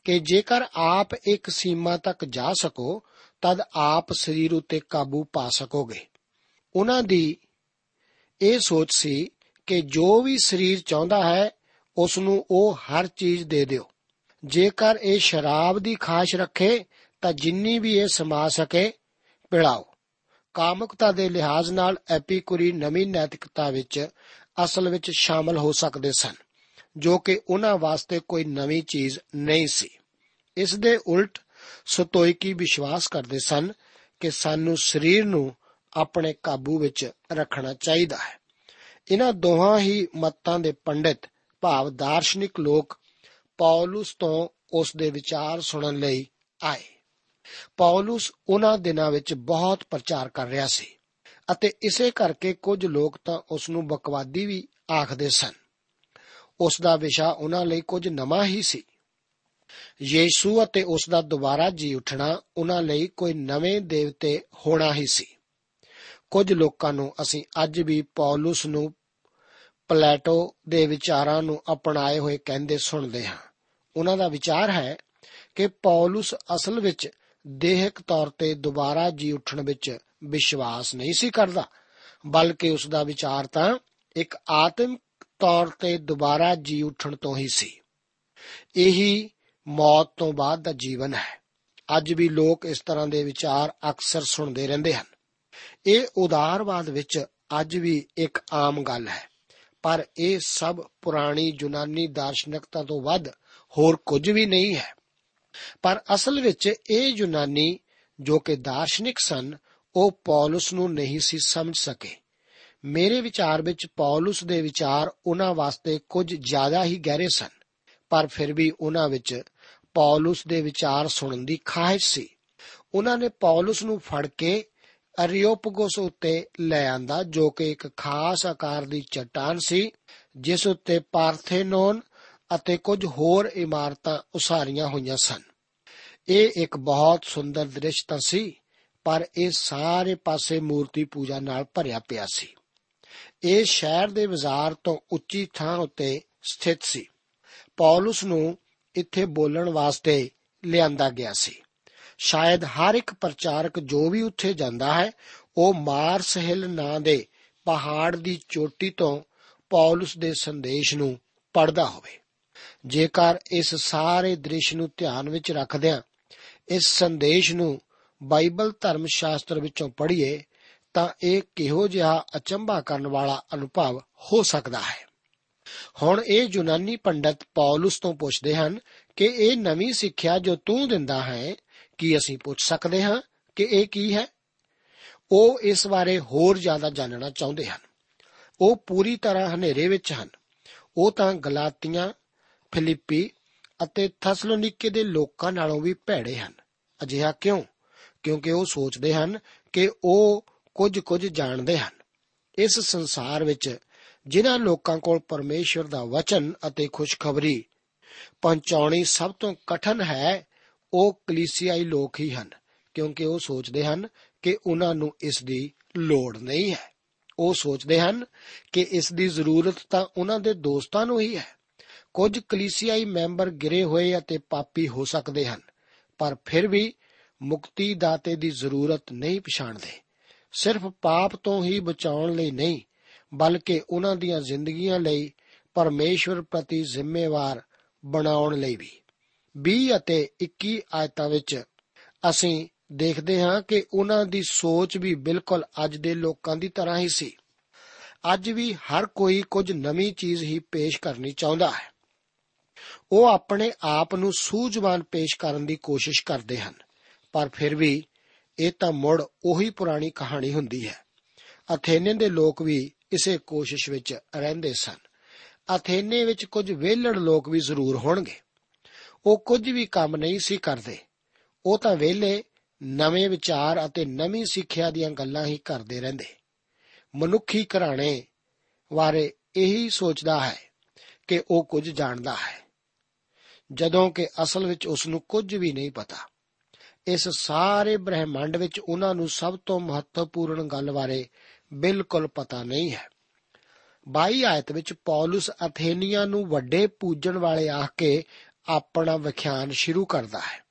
ਕਿ ਜੇਕਰ ਆਪ ਇੱਕ ਸੀਮਾ ਤੱਕ ਜਾ ਸਕੋ ਤਦ ਆਪ ਸਰੀਰ ਉਤੇ ਕਾਬੂ ਪਾ ਸਕੋਗੇ। ਉਹਨਾਂ ਦੀ ਇਹ ਸੋਚ ਸੀ ਕਿ ਜੋ ਵੀ ਸਰੀਰ ਚਾਹੁੰਦਾ ਹੈ ਉਸ ਨੂੰ ਉਹ ਹਰ ਚੀਜ਼ ਦੇ ਦਿਓ। ਜੇਕਰ ਇਹ ਸ਼ਰਾਬ ਦੀ ਖਾਸ਼ ਰੱਖੇ, ਤਾਂ ਜਿੰਨੀ ਵੀ ਇਹ ਸਮਾ ਸਕੇ, ਪਿਲਾਓ। ਕਾਮਕਤਾ ਦੇ ਲਿਹਾਜ਼ ਨਾਲ ਐਪੀਕੂਰੀ ਨਵੀਂ ਨੈਤਿਕਤਾ ਵਿੱਚ ਅਸਲ ਵਿੱਚ ਸ਼ਾਮਲ ਹੋ ਸਕਦੇ ਸਨ, ਜੋ ਕਿ ਉਹਨਾਂ ਵਾਸਤੇ ਕੋਈ ਨਵੀਂ ਚੀਜ਼ ਨਹੀਂ ਸੀ। ਇਸ ਦੇ ਉਲਟ ਸਤੋਇਕੀ ਵਿਸ਼ਵਾਸ ਕਰਦੇ ਸਨ ਕਿ ਸਾਨੂੰ ਸਰੀਰ ਨੂੰ ਆਪਣੇ ਕਾਬੂ ਵਿੱਚ ਰੱਖਣਾ ਚਾਹੀਦਾ ਹੈ। ਇਹਨਾਂ ਦੋਹਾਂ ਹੀ ਮਤਾਂ ਦੇ ਪੰਡਿਤ, ਭਾਵ ਦਾਰਸ਼ਨਿਕ ਲੋਕ ਪੌਲਸ ਤੋਂ ਉਸ ਦੇ ਵਿਚਾਰ ਸੁਣਨ ਲਈ ਆਏ। ਪੌਲਸ ਉਹਨਾਂ ਦਿਨਾਂ ਵਿੱਚ ਬਹੁਤ ਪ੍ਰਚਾਰ ਕਰ ਰਿਹਾ ਸੀ ਅਤੇ ਇਸੇ ਕਰਕੇ ਕੁਝ ਲੋਕ ਤਾਂ ਉਸ ਨੂੰ ਬਕਵਾਦੀ ਵੀ ਆਖਦੇ ਸਨ। ਉਸ ਦਾ ਵਿਸ਼ਾ ਉਹਨਾਂ ਲਈ ਕੁਝ ਨਵਾਂ ਹੀ ਸੀ। ਯੀਸ਼ੂ ਅਤੇ ਉਸ ਦਾ ਦੁਬਾਰਾ ਜੀ ਉੱਠਣਾ ਉਹਨਾਂ ਲਈ ਕੋਈ ਨਵੇਂ ਦੇਵਤੇ ਹੋਣਾ ਹੀ ਸੀ। ਕੁਝ ਲੋਕਾਂ ਨੂੰ ਅਸੀਂ ਅੱਜ ਵੀ ਪੌਲਸ ਨੂੰ ਪਲੇਟੋ ਦੇ ਵਿਚਾਰਾਂ ਨੂੰ ਅਪਣਾਏ ਹੋਏ ਕਹਿੰਦੇ ਸੁਣਦੇ ਹਾਂ। ਉਹਨਾਂ ਦਾ ਵਿਚਾਰ ਹੈ ਕਿ ਪੌਲਸ ਅਸਲ ਵਿੱਚ ਦੇਹਿਕ ਤੌਰ ਤੇ ਦੁਬਾਰਾ ਜੀ ਉੱਠਣ ਵਿੱਚ ਵਿਸ਼ਵਾਸ ਨਹੀਂ ਸੀ ਕਰਦਾ, ਬਲਕਿ ਉਸ ਦਾ ਵਿਚਾਰ ਤਾਂ ਇੱਕ ਆਤਮਿਕ ਤੌਰ ਤੇ ਦੁਬਾਰਾ ਜੀ ਉੱਠਣ ਤੋਂ ਹੀ ਸੀ। ਇਹੀ ਮੌਤ ਤੋਂ ਬਾਅਦ ਦਾ ਜੀਵਨ ਹੈ। ਅੱਜ ਵੀ ਲੋਕ ਇਸ ਤਰ੍ਹਾਂ ਦੇ ਵਿਚਾਰ ਅਕਸਰ ਸੁਣਦੇ ਰਹਿੰਦੇ ਹਨ। ਇਹ ਉਦਾਰਵਾਦ ਵਿੱਚ ਅੱਜ ਵੀ ਇੱਕ ਆਮ ਗੱਲ ਹੈ। ਪਰ ਇਹ ਸਭ ਪੁਰਾਣੀ ਯੂਨਾਨੀ ਦਾਰਸ਼ਨਿਕਤਾ ਤੋਂ ਵੱਧ ਹੋਰ ਕੁਝ ਵੀ ਨਹੀਂ ਹੈ। ਪਰ ਅਸਲ ਵਿੱਚ ਇਹ ਯੂਨਾਨੀ ਜੋ ਕਿ ਦਾਰਸ਼ਨਿਕ ਸਨ, ਉਹ ਪੌਲਸ ਨੂੰ ਨਹੀਂ ਸੀ ਸਮਝ ਸਕੇ। ਮੇਰੇ ਵਿਚਾਰ ਵਿੱਚ ਪੌਲਸ ਦੇ ਵਿਚਾਰ ਉਹਨਾਂ ਵਾਸਤੇ ਕੁਝ ਜ਼ਿਆਦਾ ਹੀ ਗਹਿਰੇ ਸਨ। ਪਰ ਫਿਰ ਵੀ ਉਹਨਾਂ ਵਿੱਚ ਪੌਲਸ ਦੇ ਵਿਚਾਰ ਸੁਣਨ ਦੀ ਖਾਹਿਸ਼ ਸੀ। ਉਹਨਾਂ ਨੇ ਪੌਲਸ ਨੂੰ ਫੜ ਕੇ ਅਰੀਓਪਗੋਸ ਉੱਤੇ ਲੈ ਆਂਦਾ, ਜੋ ਕਿ ਇੱਕ ਖਾਸ ਆਕਾਰ ਦੀ ਚਟਾਨ ਸੀ, ਜਿਸ ਉੱਤੇ ਪਾਰਥੇਨੋਨ ਅਤੇ ਕੁਝ ਹੋਰ ਇਮਾਰਤਾਂ ਉਸਾਰੀਆਂ ਹੋਈਆਂ ਸਨ। ਇਹ ਇੱਕ ਬਹੁਤ ਸੁੰਦਰ ਦ੍ਰਿਸ਼ ਤਾਂ ਸੀ, ਪਰ ਇਹ ਸਾਰੇ ਪਾਸੇ ਮੂਰਤੀ ਪੂਜਾ ਨਾਲ ਭਰਿਆ ਪਿਆ ਸੀ। ਇਹ ਸ਼ਹਿਰ ਦੇ ਬਾਜ਼ਾਰ ਤੋਂ ਉੱਚੀ ਥਾਂ ਉੱਤੇ ਸਥਿਤ ਸੀ। ਪੌਲਸ ਨੂੰ ਇੱਥੇ ਬੋਲਣ ਵਾਸਤੇ ਲਿਆਂਦਾ ਗਿਆ ਸੀ। ਸ਼ਾਇਦ ਹਰ ਇੱਕ ਪ੍ਰਚਾਰਕ ਜੋ ਵੀ ਉੱਥੇ ਜਾਂਦਾ ਹੈ, ਉਹ ਮਾਰਸ ਹਿਲ ਨਾਂ ਦੇ ਪਹਾੜ ਦੀ ਚੋਟੀ ਤੋਂ ਪੌਲਸ ਦੇ ਸੰਦੇਸ਼ ਨੂੰ ਪੜਦਾ ਹੋਵੇ। ਜੇਕਰ ਇਸ ਸਾਰੇ ਦ੍ਰਿਸ਼ ਨੂੰ ਧਿਆਨ ਵਿੱਚ ਰੱਖਦਿਆਂ ਇਸ ਸੰਦੇਸ਼ ਨੂੰ ਬਾਈਬਲ ਧਰਮ ਸ਼ਾਸਤਰ ਵਿੱਚੋਂ ਪੜ੍ਹੀਏ, ਤਾਂ ਇਹ ਕਿਹੋ ਜਿਹਾ ਅਚੰਭਾ ਕਰਨ ਵਾਲਾ ਅਨੁਭਵ ਹੋ ਸਕਦਾ ਹੈ। ਹੁਣ ਇਹ ਯੂਨਾਨੀ ਪੰਡਤ ਪੌਲਸ ਤੋਂ ਪੁੱਛਦੇ ਹਨ ਕਿ ਇਹ ਨਵੀਂ ਸਿੱਖਿਆ ਜੋ ਤੂੰ ਦਿੰਦਾ ਹੈ, ਕੀ ਅਸੀਂ ਪੁੱਛ ਸਕਦੇ ਹਾਂ ਕਿ ਇਹ ਕੀ ਹੈ? ਉਹ ਇਸ ਬਾਰੇ ਹੋਰ ਜ਼ਿਆਦਾ ਜਾਣਨਾ ਚਾਹੁੰਦੇ ਹਨ। ਉਹ ਪੂਰੀ ਤਰ੍ਹਾਂ ਹਨੇਰੇ ਵਿੱਚ ਹਨ। ਉਹ ਤਾਂ ਗਲਾਤੀਆਂ, ਫਿਲਿੱਪੀ ਅਤੇ ਥੈਸਲੋਨੀਕੇ ਦੇ ਲੋਕਾਂ ਨਾਲੋਂ ਵੀ ਭੈੜੇ ਹਨ। ਅਜਿਹਾ ਕਿਉਂ? ਕਿਉਂਕਿ ਉਹ ਸੋਚਦੇ ਹਨ ਕਿ ਉਹ ਕੁਝ ਕੁਝ ਜਾਣਦੇ ਹਨ। ਇਸ ਸੰਸਾਰ ਵਿੱਚ ਜਿਨ੍ਹਾਂ ਲੋਕਾਂ ਕੋਲ ਪਰਮੇਸ਼ਵਰ ਦਾ ਵਚਨ ਅਤੇ ਖੁਸ਼ਖਬਰੀ। ਪਹੁੰਚਾਉਣੀ ਸਭ ਤੋਂ ਕਠਨ ਹੈ, ਉਹ ਕਲੀਸਿਆਈ ਲੋਕ ਹੀ ਹਨ, ਕਿਉਂਕਿ ਉਹ ਸੋਚਦੇ ਹਨ ਕਿ ਉਹਨਾਂ ਨੂੰ ਇਸ ਦੀ ਲੋੜ ਨਹੀਂ ਹੈ। ਉਹ ਸੋਚਦੇ ਹਨ ਕਿ ਇਸ ਦੀ ਜ਼ਰੂਰਤ ਤਾਂ ਉਹਨਾਂ ਦੇ ਦੋਸਤਾਂ ਨੂੰ ਹੀ ਹੈ। ਕੁਝ ਕਲੀਸਿਆਈ ਮੈਂਬਰ ਗਿਰੇ ਹੋਏ ਅਤੇ ਪਾਪੀ ਹੋ ਸਕਦੇ ਹਨ, ਪਰ ਫਿਰ ਵੀ ਮੁਕਤੀ ਦਾਤੇ ਦੀ ਜ਼ਰੂਰਤ ਨਹੀਂ ਪਛਾਣਦੇ। ਸਿਰਫ ਪਾਪ ਤੋਂ ਹੀ ਬਚਾਉਣ ਲਈ ਨਹੀਂ ਬਲਕਿ ਉਹਨਾਂ ਦੀਆਂ ਜ਼ਿੰਦਗੀਆਂ ਲਈ ਪਰਮੇਸ਼ਵਰ ਪ੍ਰਤੀ ਜ਼ਿੰਮੇਵਾਰ ਬਣਾਉਣ ਲਈ ਵੀ। 20 ਅਤੇ 21 ਆਇਤਾਂ ਵਿੱਚ ਅਸੀਂ ਦੇਖਦੇ ਹਾਂ ਕਿ ਉਹਨਾਂ ਦੀ ਸੋਚ ਵੀ ਬਿਲਕੁਲ ਅੱਜ ਦੇ ਲੋਕਾਂ ਦੀ ਤਰ੍ਹਾਂ ਹੀ ਸੀ। ਅੱਜ ਵੀ ਹਰ ਕੋਈ ਕੁਝ ਨਵੀਂ ਚੀਜ਼ ਹੀ ਪੇਸ਼ ਕਰਨੀ ਚਾਹੁੰਦਾ ਹੈ। ਉਹ ਆਪਣੇ ਆਪ ਨੂੰ ਸੂਝਵਾਨ ਪੇਸ਼ ਕਰਨ ਦੀ ਕੋਸ਼ਿਸ਼ ਕਰਦੇ ਹਨ, ਪਰ ਫਿਰ ਵੀ ਇਹ ਤਾਂ ਮੁੜ ਉਹੀ ਪੁਰਾਣੀ ਕਹਾਣੀ ਹੁੰਦੀ ਹੈ। ਅਥੇਨੇ ਦੇ ਲੋਕ ਵੀ ਇਸੇ ਕੋਸ਼ਿਸ਼ ਵਿੱਚ ਰਹਿੰਦੇ ਸਨ। ਅਥੇਨੇ ਵਿੱਚ ਕੁਝ ਵਿਹਲੜ ਲੋਕ ਵੀ ਜ਼ਰੂਰ ਹੋਣਗੇ। ਉਹ ਕੁਝ ਵੀ ਕੰਮ ਨਹੀਂ ਸੀ ਕਰਦੇ। ਉਹ ਤਾਂ ਵਿਹਲੇ, ਨਵੇਂ ਵਿਚਾਰ ਅਤੇ ਨਵੀਂ ਸਿੱਖਿਆ ਦੀਆਂ ਗੱਲਾਂ ਹੀ ਕਰਦੇ ਰਹਿੰਦੇ। ਮਨੁੱਖੀ ਘਰਾਣੇ ਬਾਰੇ ਇਹੀ ਸੋਚਦਾ ਹੈ ਕਿ ਉਹ ਕੁਝ ਜਾਣਦਾ ਹੈ। ਜਦੋਂ ਕਿ ਅਸਲ ਵਿੱਚ ਉਸ ਨੂੰ ਕੁਝ ਵੀ ਨਹੀਂ ਪਤਾ। ਇਸ ਸਾਰੇ ਬ੍ਰਹਿਮੰਡ ਵਿੱਚ ਉਹਨਾਂ ਨੂੰ ਸਭ ਤੋਂ ਮਹੱਤਵਪੂਰਨ ਗੱਲ ਬਾਰੇ ਬਿਲਕੁਲ ਪਤਾ ਨਹੀਂ ਹੈ। 22 ਆਇਤ ਵਿੱਚ ਪੌਲਸ ਅਥੇਨੀਆਂ ਨੂੰ ਵੱਡੇ ਪੂਜਣ ਵਾਲੇ ਆਖ ਕੇ ਆਪਣਾ ਵਿਖਿਆਨ ਸ਼ੁਰੂ ਕਰਦਾ ਹੈ,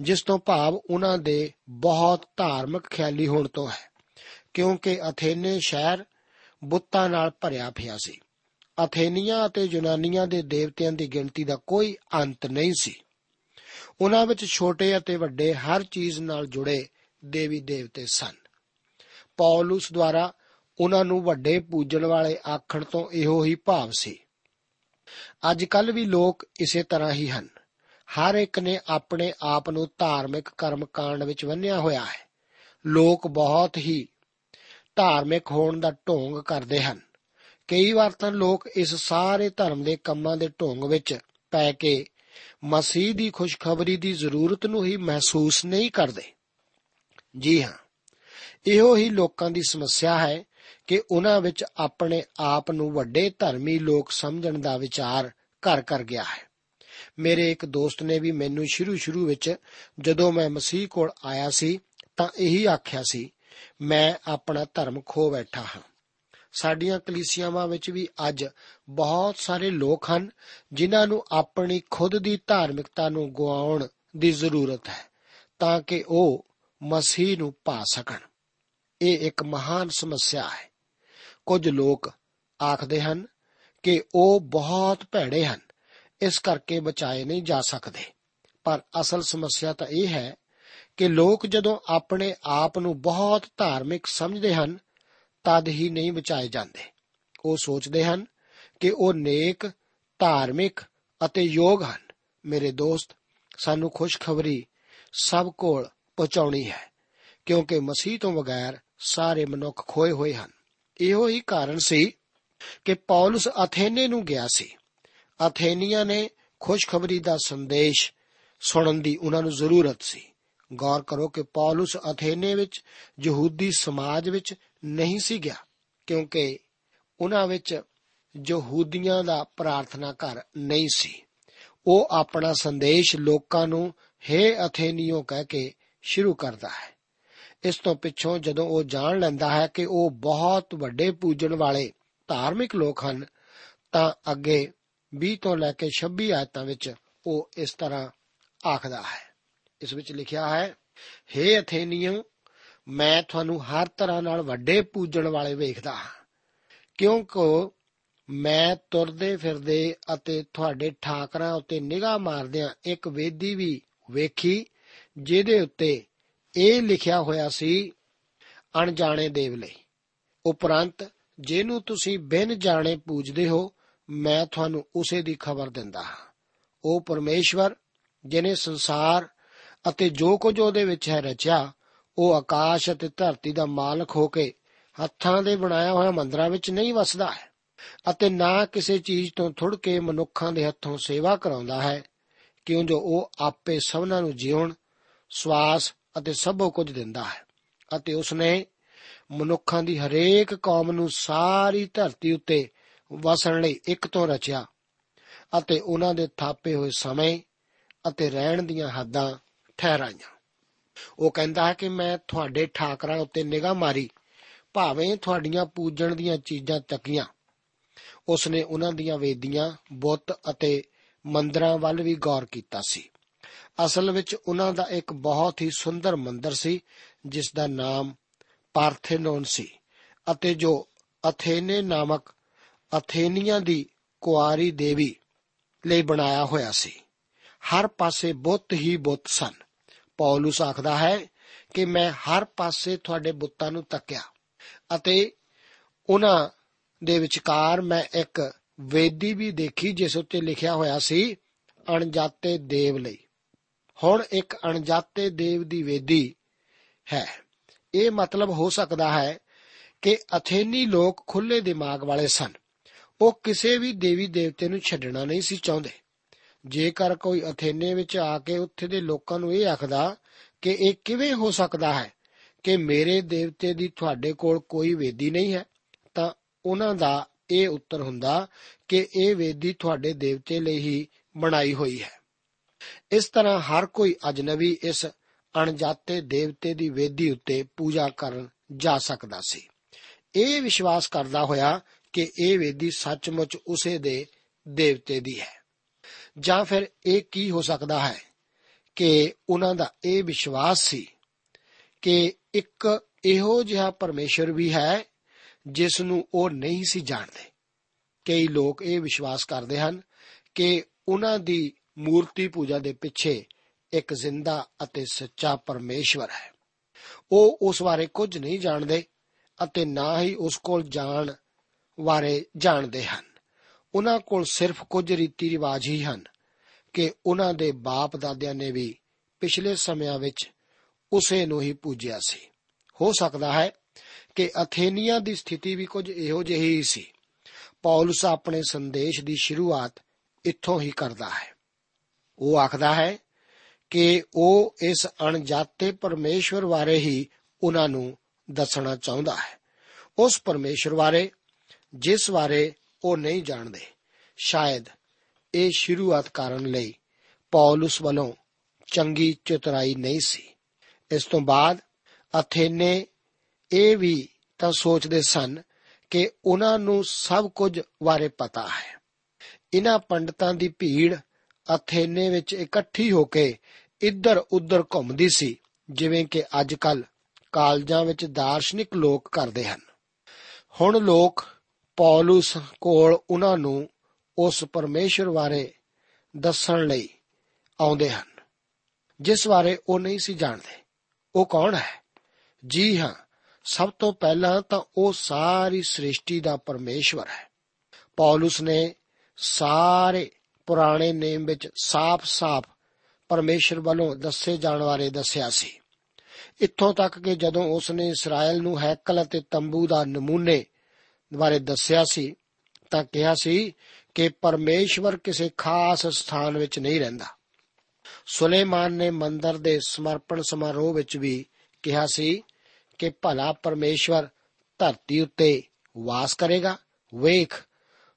ਜਿਸ ਤੋਂ ਭਾਵ ਉਹਨਾਂ ਦੇ ਬਹੁਤ ਧਾਰਮਿਕ ਖਿਆਲੀ ਹੋਣ ਤੋਂ ਹੈ, ਕਿਉਂਕਿ ਅਥੇਨੇ ਸ਼ਹਿਰ ਬੁੱਤਾਂ ਨਾਲ ਭਰਿਆ ਪਿਆ ਸੀ। ਅਥੇਨੀਆਂ ਅਤੇ ਯੂਨਾਨੀਆਂ ਦੇ ਦੇਵਤਿਆਂ ਦੀ ਗਿਣਤੀ ਦਾ ਕੋਈ ਅੰਤ ਨਹੀਂ ਸੀ। ਉਹਨਾਂ ਵਿੱਚ ਛੋਟੇ ਅਤੇ ਵੱਡੇ ਹਰ ਚੀਜ਼ ਨਾਲ ਜੁੜੇ ਦੇਵੀ ਦੇਵਤੇ ਸਨ। ਪੌਲਸ ਦੁਆਰਾ ਉਹਨਾਂ ਨੂੰ ਵੱਡੇ ਪੂਜਣ ਵਾਲੇ ਆਖਣ ਤੋਂ ਇਹੋ ਹੀ ਭਾਵ ਸੀ। ਅੱਜ ਕੱਲ ਵੀ ਲੋਕ ਇਸੇ ਤਰ੍ਹਾਂ ਹੀ ਹਨ। ਹਰ ਇੱਕ ਨੇ ਆਪਣੇ ਆਪ ਨੂੰ ਧਾਰਮਿਕ ਕਰਮਕਾਂਡ ਵਿੱਚ ਵੰਨਿਆ ਹੋਇਆ ਹੈ। ਲੋਕ ਬਹੁਤ ਹੀ ਧਾਰਮਿਕ ਹੋਣ ਦਾ ਢੋਂਗ ਕਰਦੇ ਹਨ। ਕਈ ਵਾਰ ਤਾਂ ਲੋਕ ਇਸ ਸਾਰੇ ਧਰਮ ਦੇ ਕੰਮਾਂ ਦੇ ਢੋਂਗ ਵਿੱਚ ਪੈ ਕੇ ਮਸੀਹ ਦੀ ਖੁਸ਼ਖਬਰੀ ਦੀ ਜ਼ਰੂਰਤ ਨੂੰ ਹੀ ਮਹਿਸੂਸ ਨਹੀਂ ਕਰਦੇ। ਜੀ ਹਾਂ ਇਹੋ ਹੀ ਲੋਕਾਂ ਦੀ ਸਮੱਸਿਆ ਹੈ ਕਿ ਉਹਨਾਂ ਵਿੱਚ ਆਪਣੇ ਆਪ ਨੂੰ ਵੱਡੇ ਧਰਮੀ ਲੋਕ ਸਮਝਣ ਦਾ ਵਿਚਾਰ ਘਰ ਕਰ ਗਿਆ ਹੈ। ਮੇਰੇ ਇੱਕ ਦੋਸਤ ਨੇ ਵੀ ਮੈਨੂੰ ਸ਼ੁਰੂ-ਸ਼ੁਰੂ ਵਿੱਚ ਜਦੋਂ ਮੈਂ ਮਸੀਹ ਕੋਲ ਆਇਆ ਸੀ ਤਾਂ ਇਹੀ ਆਖਿਆ ਸੀ, ਮੈਂ ਆਪਣਾ ਧਰਮ ਖੋ ਬੈਠਾ ਹਾਂ। ਸਾਡੀਆਂ ਕਲੀਸਿਆਵਾਂ ਵਿੱਚ ਵੀ ਅੱਜ ਬਹੁਤ ਸਾਰੇ ਲੋਕ ਹਨ ਜਿਨ੍ਹਾਂ ਨੂੰ ਆਪਣੀ ਖੁਦ ਦੀ ਧਾਰਮਿਕਤਾ ਨੂੰ ਗਵਾਉਣ ਦੀ ਜ਼ਰੂਰਤ ਹੈ ਤਾਂ ਕਿ ਉਹ ਮਸੀਹ ਨੂੰ ਪਾ ਸਕਣ। ਇਹ ਇੱਕ ਮਹਾਨ ਸਮੱਸਿਆ ਹੈ। ਕੁਝ ਲੋਕ ਆਖਦੇ ਹਨ ਕਿ ਉਹ ਬਹੁਤ ਭੈੜੇ ਹਨ, ਇਸ ਕਰਕੇ ਬਚਾਏ ਨਹੀਂ ਜਾ ਸਕਦੇ। ਪਰ ਅਸਲ ਸਮੱਸਿਆ ਤਾਂ ਇਹ ਹੈ ਕਿ ਲੋਕ ਜਦੋਂ ਆਪਣੇ ਆਪ ਨੂੰ ਬਹੁਤ ਧਾਰਮਿਕ ਸਮਝਦੇ ਹਨ, ਤਦ ਹੀ ਨਹੀਂ ਬਚਾਏ ਜਾਂਦੇ। ਉਹ ਸੋਚਦੇ ਹਨ ਕਿ ਉਹ ਨੇਕ, ਧਾਰਮਿਕ ਅਤੇ ਯੋਗ ਹਨ। ਮੇਰੇ ਦੋਸਤ, ਸਾਨੂੰ ਖੁਸ਼ਖਬਰੀ ਸਭ ਕੋਲ ਪਹੁੰਚਾਉਣੀ ਹੈ, ਕਿਉਂਕਿ ਮਸੀਹ ਤੋਂ ਬਗੈਰ ਸਾਰੇ ਮਨੁੱਖ ਖੋਏ ਹੋਏ ਹਨ। ਇਹੋ ਹੀ ਕਾਰਨ ਸੀ ਕਿ ਪੌਲਸ ਅਥੇਨੇ ਨੂੰ ਗਿਆ ਸੀ। ਅਥੇਨੀਆਂ ਨੇ ਖੁਸ਼ਖਬਰੀ ਦਾ ਸੰਦੇਸ਼ ਸੁਣਨ ਦੀ ਉਹਨਾਂ ਨੂੰ ਜ਼ਰੂਰਤ ਸੀ। ਗੌਰ ਕਰੋ ਕਿ ਪੌਲਸ ਅਥੇਨੇ ਵਿੱਚ ਯਹੂਦੀ ਸਮਾਜ ਵਿੱਚ ਨਹੀਂ ਸੀ ਗਿਆ, ਕਿਉਂਕਿ ਉਹਨਾਂ ਵਿੱਚ ਯਹੂਦੀਆਂ ਦਾ ਪ੍ਰਾਰਥਨਾ ਘਰ ਨਹੀਂ ਸੀ। ਉਹ ਆਪਣਾ ਸੰਦੇਸ਼ ਲੋਕਾਂ ਨੂੰ ਹੇ ਅਥੇਨੀਓ ਕਹਿ ਕੇ ਸ਼ੁਰੂ ਕਰਦਾ ਹੈ। ਇਸ ਤੋਂ ਪਿੱਛੋਂ ਜਦੋਂ ਉਹ ਜਾਣ ਲੈਂਦਾ ਹੈ ਕਿ ਉਹ ਬਹੁਤ ਵੱਡੇ ਪੂਜਣ ਵਾਲੇ ਧਾਰਮਿਕ ਲੋਕ ਹਨ, ਤਾਂ ਅੱਗੇ 20 ਤੋਂ ਲੈ ਕੇ 26 ਆਇਤਾਂ ਵਿੱਚ ਉਹ ਇਸ ਤਰ੍ਹਾਂ ਆਖਦਾ ਹੈ। ਇਸ ਵਿੱਚ ਲਿਖਿਆ ਹੈ हे ਅਥੇਨੀਓ, ਮੈਂ ਤੁਹਾਨੂੰ ਹਰ ਤਰ੍ਹਾਂ ਨਾਲ ਵੱਡੇ ਪੂਜਣ ਵਾਲੇ ਵੇਖਦਾ ਹਾਂ। ਕਿਉਂਕਿ ਮੈਂ ਤੁਰਦੇ ਫਿਰਦੇ ਅਤੇ ਤੁਹਾਡੇ ਠਾਕਰਾਂ ਉੱਤੇ ਨਿਗਾਹ ਮਾਰਦਿਆਂ ਇੱਕ ਵੇਦੀ ਵੀ ਵੇਖੀ, ਜਿਹਦੇ ਉੱਤੇ ਇਹ ਲਿਖਿਆ ਹੋਇਆ ਸੀ, ਅਣਜਾਣੇ ਦੇਵ ਲਈ। ਉਪਰੰਤ, ਜਿਹਨੂੰ ਤੁਸੀਂ ਬਿਨ ਜਾਣੇ ਪੂਜਦੇ ਹੋ, ਮੈਂ ਤੁਹਾਨੂੰ ਉਸੇ ਦੀ ਖਬਰ ਦਿੰਦਾ ਹਾਂ। ਉਹ ਪਰਮੇਸ਼ਵਰ ਜਿਨੇ ਸੰਸਾਰ ਅਤੇ ਜੋ ਕੁਝ ਉਹਦੇ ਵਿੱਚ ਹੈ ਰਚਿਆ, ਉਹ ਆਕਾਸ਼ ਅਤੇ ਧਰਤੀ ਦਾ ਮਾਲਕ ਹੋ ਕੇ ਹੱਥਾਂ ਦੇ ਬਣਾਇਆ ਹੋਇਆ ਮੰਦਰਾਂ ਵਿੱਚ ਨਹੀਂ ਵਸਦਾ ਹੈ ਅਤੇ ਨਾ ਕਿਸੇ ਚੀਜ਼ ਤੋਂ ਥੁੜ ਕੇ ਮਨੁੱਖਾਂ ਦੇ ਹੱਥੋਂ ਸੇਵਾ ਕਰਾਉਂਦਾ ਹੈ, ਕਿਉਂ ਜੋ ਉਹ ਆਪੇ ਸਭਨਾਂ ਨੂੰ ਜੀਵਨ ਸਵਾਸ ਅਤੇ ਸਭੋ ਕੁਝ ਦਿੰਦਾ ਹੈ ਅਤੇ ਉਸਨੇ ਮਨੁੱਖਾਂ ਦੀ ਹਰੇਕ ਕੌਮ ਨੂੰ ਸਾਰੀ ਧਰਤੀ ਉੱਤੇ ਵਸਣ ਲਈ ਇੱਕ ਤੋਂ ਰਚਿਆ ਅਤੇ ਉਹਨਾਂ ਦੇ ਥਾਪੇ ਹੋਏ ਸਮੇਂ ਅਤੇ ਰਹਿਣ ਦੀਆਂ ਹੱਦਾਂ ਠਹਿਰਾਈਆਂ। ਉਹ ਕਹਿੰਦਾ ਹੈ ਕਿ ਮੈਂ ਤੁਹਾਡੇ ਠਾਕਰਾਂ ਉੱਤੇ ਨਿਗਾਹ ਮਾਰੀ, ਭਾਵੇਂ ਤੁਹਾਡੀਆਂ ਪੂਜਣ ਦੀਆਂ ਚੀਜ਼ਾਂ ਤੱਕੀਆਂ ਉਸਨੇ ਉਹਨਾਂ ਦੀਆਂ ਵੇਦੀਆਂ, ਬੁੱਤ ਅਤੇ ਮੰਦਰਾਂ ਵੱਲ ਵੀ ਗੌਰ ਕੀਤਾ ਸੀ। ਅਸਲ ਵਿੱਚ ਉਹਨਾਂ ਦਾ ਇੱਕ ਬਹੁਤ ਹੀ ਸੁੰਦਰ ਮੰਦਰ ਸੀ ਜਿਸ ਦਾ ਨਾਮ ਪਾਰਥੇਨੋਨ ਸੀ ਅਤੇ ਜੋ ਅਥੇਨੇ ਨਾਮਕ ਅਥੇਨੀਆਂ ਦੀ ਕੁਆਰੀ ਦੇਵੀ ਲਈ ਬਣਾਇਆ ਹੋਇਆ ਸੀ। ਹਰ ਪਾਸੇ ਬੁੱਤ ਹੀ ਬੁੱਤ ਸਨ। ਪੌਲਸ ਆਖਦਾ ਹੈ ਕਿ ਮੈਂ ਹਰ ਪਾਸੇ ਤੁਹਾਡੇ ਬੁੱਤਾਂ ਨੂੰ ਤੱਕਿਆ ਅਤੇ ਉਹਨਾਂ ਦੇ ਵਿਚਕਾਰ ਮੈਂ ਇੱਕ ਵੇਦੀ ਵੀ ਦੇਖੀ, ਜਿਸ ਉੱਤੇ ਲਿਖਿਆ ਹੋਇਆ ਸੀ, ਅਣਜਾਤੇ ਦੇਵ ਲਈ। ਹੁਣ ਇੱਕ ਅਣਜਾਤੇ ਦੇਵ ਦੀ ਵੇਦੀ ਹੈ। ਇਹ ਮਤਲਬ ਹੋ ਸਕਦਾ ਹੈ ਕਿ ਅਥੇਨੀ ਲੋਕ ਖੁੱਲੇ ਦਿਮਾਗ ਵਾਲੇ ਸਨ। ਉਹ ਕਿਸੇ ਵੀ ਦੇਵੀ ਦੇਵਤੇ ਨੂੰ ਛੱਡਣਾ ਨਹੀਂ ਸੀ ਚਾਹੁੰਦੇ। ਜੇਕਰ ਕੋਈ ਅਥੇਨੇ ਵਿੱਚ ਆ ਕੇ ਉੱਥੇ ਦੇ ਲੋਕਾਂ ਨੂੰ ਇਹ ਆਖਦਾ ਕਿ ਇਹ ਕਿਵੇਂ ਹੋ ਸਕਦਾ ਹੈ ਕਿ ਮੇਰੇ ਦੇਵਤੇ ਦੀ ਤੁਹਾਡੇ ਕੋਲ ਕੋਈ ਵੇਦੀ ਨਹੀਂ ਹੈ, ਤਾਂ ਉਹਨਾਂ ਦਾ ਇਹ ਉੱਤਰ ਹੁੰਦਾ ਕਿ ਇਹ ਵੇਦੀ ਤੁਹਾਡੇ ਦੇਵਤੇ ਲਈ ਹੀ ਬਣਾਈ ਹੋਈ ਹੈ। ਇਸ ਤਰ੍ਹਾਂ ਹਰ ਕੋਈ ਅਜਨਬੀ ਇਸ ਅਣਜਾਤੇ ਦੇਵਤੇ ਦੀ ਵੇਦੀ ਉੱਤੇ ਪੂਜਾ ਕਰਨ ਜਾ ਸਕਦਾ ਸੀ। ਇਹ ਵਿਸ਼ਵਾਸ ਕਰਦਾ ਹੋਇਆ ਕਿ ਇਹ ਵੇਦੀ ਸੱਚਮੁੱਚ ਉਸੇ ਦੇ ਦੇਵਤੇ ਦੀ ਹੈ। ਜਾਂ ਫਿਰ ਇਹ ਕੀ ਹੋ ਸਕਦਾ ਹੈ ਕਿ ਉਹਨਾਂ ਦਾ ਇਹ ਵਿਸ਼ਵਾਸ ਸੀ ਕਿ ਇੱਕ ਇਹੋ ਜਿਹਾ ਪਰਮੇਸ਼ਰ ਵੀ ਹੈ ਜਿਸ ਨੂੰ ਉਹ ਨਹੀਂ ਸੀ ਜਾਣਦੇ। ਕਈ ਲੋਕ ਇਹ ਵਿਸ਼ਵਾਸ ਕਰਦੇ ਹਨ ਕਿ ਉਹਨਾਂ ਦੀ ਮੂਰਤੀ ਪੂਜਾ ਦੇ ਪਿੱਛੇ ਇੱਕ ਜ਼ਿੰਦਾ ਅਤੇ ਸੱਚਾ ਪਰਮੇਸ਼ਵਰ ਹੈ। ਉਹ ਉਸ ਬਾਰੇ ਕੁਝ ਨਹੀਂ ਜਾਣਦੇ ਅਤੇ ਨਾ ਹੀ ਉਸ ਕੋਲ ਜਾਣ ਬਾਰੇ ਜਾਣਦੇ ਹਨ। ਉਹਨਾਂ ਕੋਲ ਸਿਰਫ ਕੁਝ ਰੀਤੀ ਰਿਵਾਜ ਹੀ ਹਨ ਕਿ ਉਹਨਾਂ ਦੇ ਬਾਪ ਦਾਦਿਆਂ ਨੇ ਵੀ ਪਿਛਲੇ ਸਮਿਆਂ ਵਿੱਚ ਉਸੇ ਨੂੰ ਹੀ ਪੂਜਿਆ ਸੀ। ਹੋ ਸਕਦਾ ਹੈ ਕਿ ਅਥੇਨੀਆਂ ਦੀ ਸਥਿਤੀ ਵੀ ਕੁਝ ਇਹੋ ਜਿਹੀ ਹੀ ਸੀ। ਪੌਲਸ ਆਪਣੇ ਸੰਦੇਸ਼ ਦੀ ਸ਼ੁਰੂਆਤ ਇੱਥੋਂ ਹੀ ਕਰਦਾ ਹੈ। ਉਹ ਆਖਦਾ ਹੈ ਕਿ ਉਹ ਇਸ ਅਣਜਾਤੇ ਪਰਮੇਸ਼ਵਰ ਬਾਰੇ ਹੀ ਉਹਨਾਂ ਨੂੰ ਦੱਸਣਾ ਚਾਹੁੰਦਾ ਹੈ। ਉਸ ਪਰਮੇਸ਼ਵਰ ਬਾਰੇ, ਜਿਸ ਬਾਰੇ ਉਹ ਨਹੀਂ ਜਾਣਦੇ, ਸ਼ਾਇਦ ਇਹ ਸ਼ੁਰੂਆਤ ਕਰਨ ਲਈ ਪੌਲਸ ਵੱਲੋਂ ਚੰਗੀ ਚਤੁਰਾਈ ਨਹੀਂ ਸੀ। ਇਸ ਤੋਂ ਬਾਅਦ ਅਥੇਨੇ ਇਹ ਵੀ ਤਾਂ ਸੋਚਦੇ ਸਨ ਕਿ ਉਹਨਾਂ ਨੂੰ ਸਭ ਕੁਝ ਬਾਰੇ ਪਤਾ ਹੈ। ਇਹਨਾਂ ਪੰਡਤਾਂ ਦੀ ਭੀੜ ਅਥੇਨੇ ਵਿੱਚ ਇਕੱਠੀ ਹੋ ਕੇ ਇੱਧਰ ਉੱਧਰ ਘੁੰਮਦੀ ਸੀ, ਜਿਵੇਂ ਕਿ ਅੱਜ ਕੱਲ ਕਾਲਜਾਂ ਵਿੱਚ ਦਾਰਸ਼ਨਿਕ ਲੋਕ ਕਰਦੇ ਹਨ। ਹੁਣ ਲੋਕ ਪੌਲਸ ਕੋਲ ਉਹਨਾਂ ਨੂੰ ਉਸ ਪਰਮੇਸ਼ਰ ਬਾਰੇ ਦੱਸਣ ਲਈ ਆਉਂਦੇ ਹਨ, ਜਿਸ ਬਾਰੇ ਉਹ ਨਹੀਂ ਸੀ ਜਾਣਦੇ। ਉਹ ਕੌਣ ਹੈ? ਜੀ ਹਾਂ, ਸਭ ਤੋਂ ਪਹਿਲਾਂ ਤਾਂ ਉਹ ਸਾਰੀ ਸ੍ਰਿਸ਼ਟੀ ਦਾ ਪਰਮੇਸ਼ਵਰ ਹੈ। ਪੌਲਸ ਨੇ ਸਾਰੇ ਪੁਰਾਣੇ ਨੇਮ ਵਿੱਚ ਸਾਫ਼-ਸਾਫ਼ ਪਰਮੇਸ਼ਰ ਵੱਲੋਂ ਦੱਸੇ ਜਾਣ ਬਾਰੇ ਦੱਸਿਆ ਸੀ। ਇੱਥੋਂ ਤੱਕ ਕਿ ਜਦੋਂ ਉਸ ਨੇ ਇਸਰਾਇਲ ਨੂੰ ਹੈਕਲ ਅਤੇ ਤੰਬੂ ਦਾ ਨਮੂਨੇ ਬਾਰੇ ਦੱਸਿਆ ਸੀ, ਤਾਂ ਕਿਹਾ ਸੀ ਕਿ ਪਰਮੇਸ਼ਵਰ ਕਿਸੇ ਖਾਸ ਸਥਾਨ ਵਿੱਚ ਨਹੀਂ ਰਹਿੰਦਾ। ਸੁਲੇਮਾਨ ਨੇ ਮੰਦਰ ਦੇ ਸਮਰਪਣ ਸਮਾਰੋਹ ਵਿੱਚ ਵੀ ਕਿਹਾ ਸੀ ਕਿ ਭਲਾ ਪਰਮੇਸ਼ਵਰ ਧਰਤੀ ਉੱਤੇ ਵਾਸ ਕਰੇਗਾ। ਵੇਖ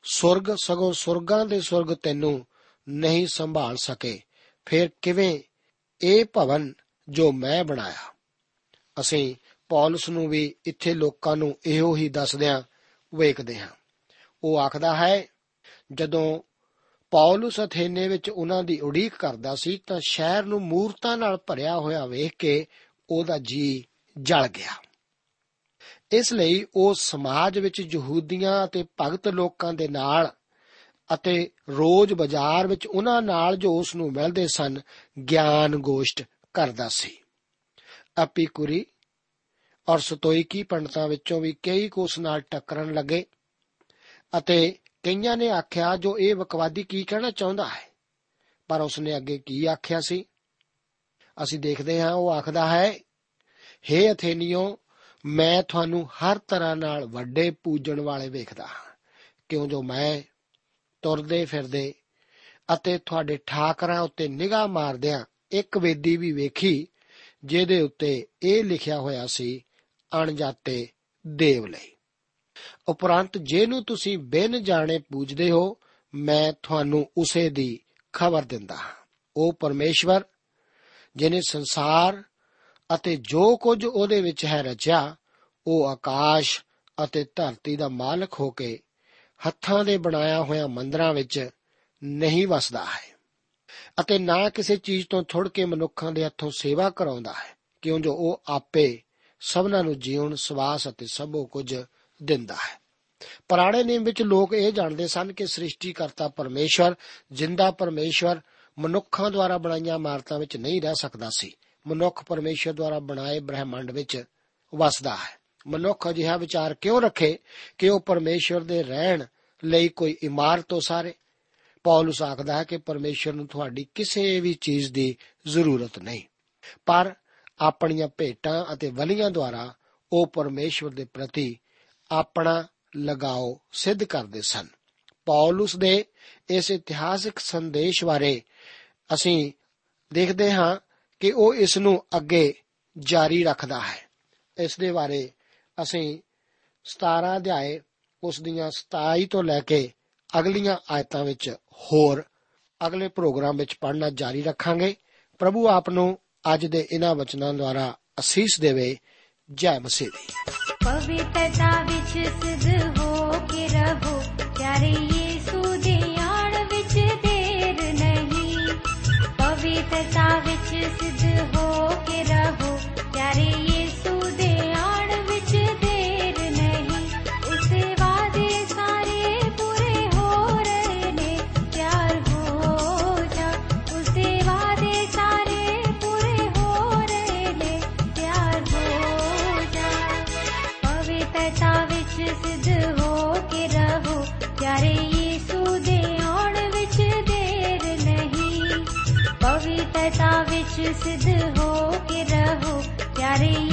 ਸੁਰਗ ਸਗੋਂ ਸੁਰਗਾਂ ਦੇ ਸੁਰਗ ਤੈਨੂੰ ਨਹੀਂ ਸੰਭਾਲ ਸਕੇ। ਫਿਰ ਕਿਵੇਂ ਇਹ ਭਵਨ ਜੋ ਮੈਂ ਬਣਾਇਆ? ਅਸੀਂ ਪੌਲਸ ਨੂੰ ਵੀ ਇੱਥੇ ਲੋਕਾਂ ਨੂੰ ਇਹੋ ਹੀ ਦੱਸਦਿਆਂ ਵੇਖਦੇ ਹਾਂ। ਉਹ ਆਖਦਾ ਹੈ, ਜਦੋਂ ਪੌਲਸ ਅਥੇਨੇ ਵਿੱਚ ਉਹਨਾਂ ਦੀ ਉਡੀਕ ਕਰਦਾ ਸੀ, ਤਾਂ ਸ਼ਹਿਰ ਨੂੰ ਮੂਰਤਾਂ ਨਾਲ ਭਰਿਆ ਹੋਇਆ ਵੇਖ ਕੇ ਉਹਦਾ ਜੀ ਜਲ ਗਿਆ। ਇਸ ਲਈ ਉਹ ਸਮਾਜ ਵਿੱਚ ਯਹੂਦੀਆਂ ਅਤੇ ਭਗਤ ਲੋਕਾਂ ਦੇ ਨਾਲ ਅਤੇ ਰੋਜ਼ ਬਾਜ਼ਾਰ ਵਿੱਚ ਉਹਨਾਂ ਨਾਲ ਜੋ ਉਸ ਨੂੰ ਮਿਲਦੇ ਸਨ, ਗਿਆਨ ਗੋਸ਼ਟ ਕਰਦਾ ਸੀ। ਅਪੀਕੁਰੀ ਔਰ ਸਤੋਇਕੀ ਪੰਡਤਾਂ ਵਿੱਚੋਂ ਵੀ ਕਈ ਕੋ ਉਸ ਨਾਲ ਟੱਕਰਨ ਲੱਗੇ ਅਤੇ ਕਈਆਂ ਨੇ ਆਖਿਆ, ਜੋ ਇਹ ਵਕਵਾਦੀ ਕੀ ਕਹਿਣਾ ਚਾਹੁੰਦਾ ਹੈ? ਪਰ ਉਸਨੇ ਅੱਗੇ ਕੀ ਆਖਿਆ ਸੀ? ਅਸੀਂ ਦੇਖਦੇ ਹਾਂ, ਉਹ ਆਖਦਾ ਹੈ हे ਅਥੇਨੀਓ ਮੈਂ ਤੁਹਾਨੂੰ ਹਰ ਤਰ੍ਹਾਂ ਨਾਲ ਵੱਡੇ ਪੂਜਣ ਵਾਲੇ ਵੇਖਦਾ ਹਾਂ। ਕਿਉਂ ਜੋ ਮੈਂ ਤੁਰਦੇ ਫਿਰਦੇ ਅਤੇ ਤੁਹਾਡੇ ਠਾਕਰਾਂ ਉੱਤੇ ਨਿਗਾਹ ਮਾਰਦਿਆਂ ਇੱਕ ਵੇਦੀ ਵੀ ਵੇਖੀ, ਜਿਹਦੇ ਉੱਤੇ ਇਹ ਲਿਖਿਆ ਹੋਇਆ ਸੀ, ਅਣਜਾਤੇ ਦੇਵ ਲਈ। ਉਪਰੰਤ ਜਿਹਨੂੰ ਤੁਸੀਂ ਬਿਨ ਜਾਣੇ ਪੂਜਦੇ ਹੋ, ਮੈਂ ਤੁਹਾਨੂੰ ਉਸੇ ਦੀ ਖਬਰ ਦਿੰਦਾ ਹਾਂ। ਉਹ ਪਰਮੇਸ਼ਵਰ ਜਿਨੇ ਸੰਸਾਰ ਅਤੇ ਜੋ ਕੁਝ ਉਹਦੇ ਵਿੱਚ ਹੈ ਰਚਿਆ, ਉਹ ਆਕਾਸ਼ ਅਤੇ ਧਰਤੀ ਦਾ ਮਾਲਕ ਹੋ ਕੇ ਹੱਥਾਂ ਦੇ ਬਣਾਇਆ ਹੋਇਆ ਮੰਦਰਾਂ ਵਿੱਚ ਨਹੀਂ ਵਸਦਾ ਹੈ ਅਤੇ ਨਾ ਕਿਸੇ ਚੀਜ਼ ਤੋਂ ਥੁੜ ਕੇ ਮਨੁੱਖਾਂ ਦੇ ਹੱਥੋਂ ਸੇਵਾ ਕਰਾਉਂਦਾ ਹੈ, ਕਿਉਂ ਜੋ ਉਹ ਆਪੇ ਸਭਨਾਂ ਨੂੰ ਜੀਵਨ, ਸਵਾਸ ਅਤੇ ਸਭੋ ਕੁਝ ਦਿੰਦਾ ਹੈ। ਪੁਰਾਣੇ ਨੇਮ ਵਿੱਚ ਲੋਕ ਇਹ ਜਾਣਦੇ ਸਨ ਕਿ ਸ੍ਰਿਸ਼ਟੀਕਰਤਾ ਪਰਮੇਸ਼ਵਰ, ਜਿੰਦਾ ਪਰਮੇਸ਼ਵਰ ਮਨੁੱਖਾਂ ਦੁਆਰਾ ਬਣਾਈਆਂ ਇਮਾਰਤਾਂ ਵਿੱਚ ਨਹੀਂ ਰਹਿ ਸਕਦਾ ਸੀ। ਮਨੁੱਖ ਪਰਮੇਸ਼ਵਰ ਦੁਆਰਾ ਬਣਾਏ ਬ੍ਰਹਿਮੰਡ ਵਿੱਚ ਵਸਦਾ ਹੈ। ਮਨੁੱਖ ਅਜਿਹਾ ਵਿਚਾਰ ਕਿਉਂ ਰੱਖੇ ਕਿ ਉਹ ਪਰਮੇਸ਼ਵਰ ਦੇ ਰਹਿਣ ਲਈ ਕੋਈ ਇਮਾਰਤ ਉਸਾਰੇ? ਪੌਲਸ ਆਖਦਾ ਹੈ ਕਿ ਪਰਮੇਸ਼ਵਰ ਨੂੰ ਤੁਹਾਡੀ ਕਿਸੇ ਵੀ ਚੀਜ਼ ਦੀ ਜ਼ਰੂਰਤ ਨਹੀਂ। ਪਰ ਆਪਣੀਆਂ ਭੇਟਾਂ ਅਤੇ ਬਲੀਆਂ ਦੁਆਰਾ ਉਹ ਪਰਮੇਸ਼ਵਰ ਦੇ ਪ੍ਰਤੀ ਆਪਣਾ ਲਗਾਓ ਸਿੱਧ ਕਰਦੇ ਸਨ। ਪੌਲਸ ਦੇ ਇਸ ਇਤਿਹਾਸਿਕ ਸੰਦੇਸ਼ ਬਾਰੇ ਅਸੀਂ ਦੇਖਦੇ ਹਾਂ ਕਿ ਉਹ ਇਸ ਨੂੰ ਅੱਗੇ ਜਾਰੀ ਰੱਖਦਾ ਹੈ। ਇਸ ਦੇ ਬਾਰੇ ਅਸੀਂ 17 ਅਧਿਆਏ ਉਸ ਦੀਆਂ 27 ਤੋਂ ਲੈ ਕੇ ਅਗਲੀਆਂ ਆਇਤਾਂ ਵਿੱਚ ਹੋਰ ਅਗਲੇ ਪ੍ਰੋਗਰਾਮ ਵਿੱਚ ਪੜ੍ਹਨਾ ਜਾਰੀ ਰੱਖਾਂਗੇ। ਪ੍ਰਭੂ ਆਪ ਨੂੰ ਅੱਜ ਦੇ ਇਹਨਾਂ ਵਚਨਾਂ ਦੁਆਰਾ ਅਸੀਸ ਦੇਵੇ। ਜੈ ਮਸੀਹ। ਦੀ ਪਵਿੱਤਰਤਾ ਵਿੱਚ ਸਿੱਧ ਹੋ ਕੇ ਰਹੋ, ਪਿਆਰੇ विधो होरा लक्ष्य सिद्ध हो के सिद्धो ये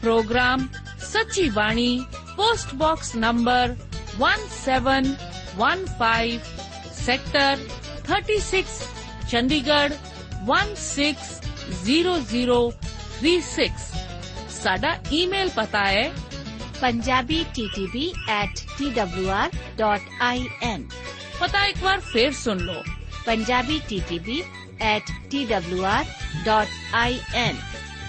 Programme Sachi Bani post box number 1715 sector 36 Chandigarh 160036 ਸਾਡਾ ਈਮੇਲ ਪਤਾ ਹੈ ਪੰਜਾਬੀ ttb at twr.in ਪਤਾ ਇੱਕ ਵਾਰ ਫੇਰ ਸੁਣ ਲਓ ਪੰਜਾਬੀ ttb at twr.in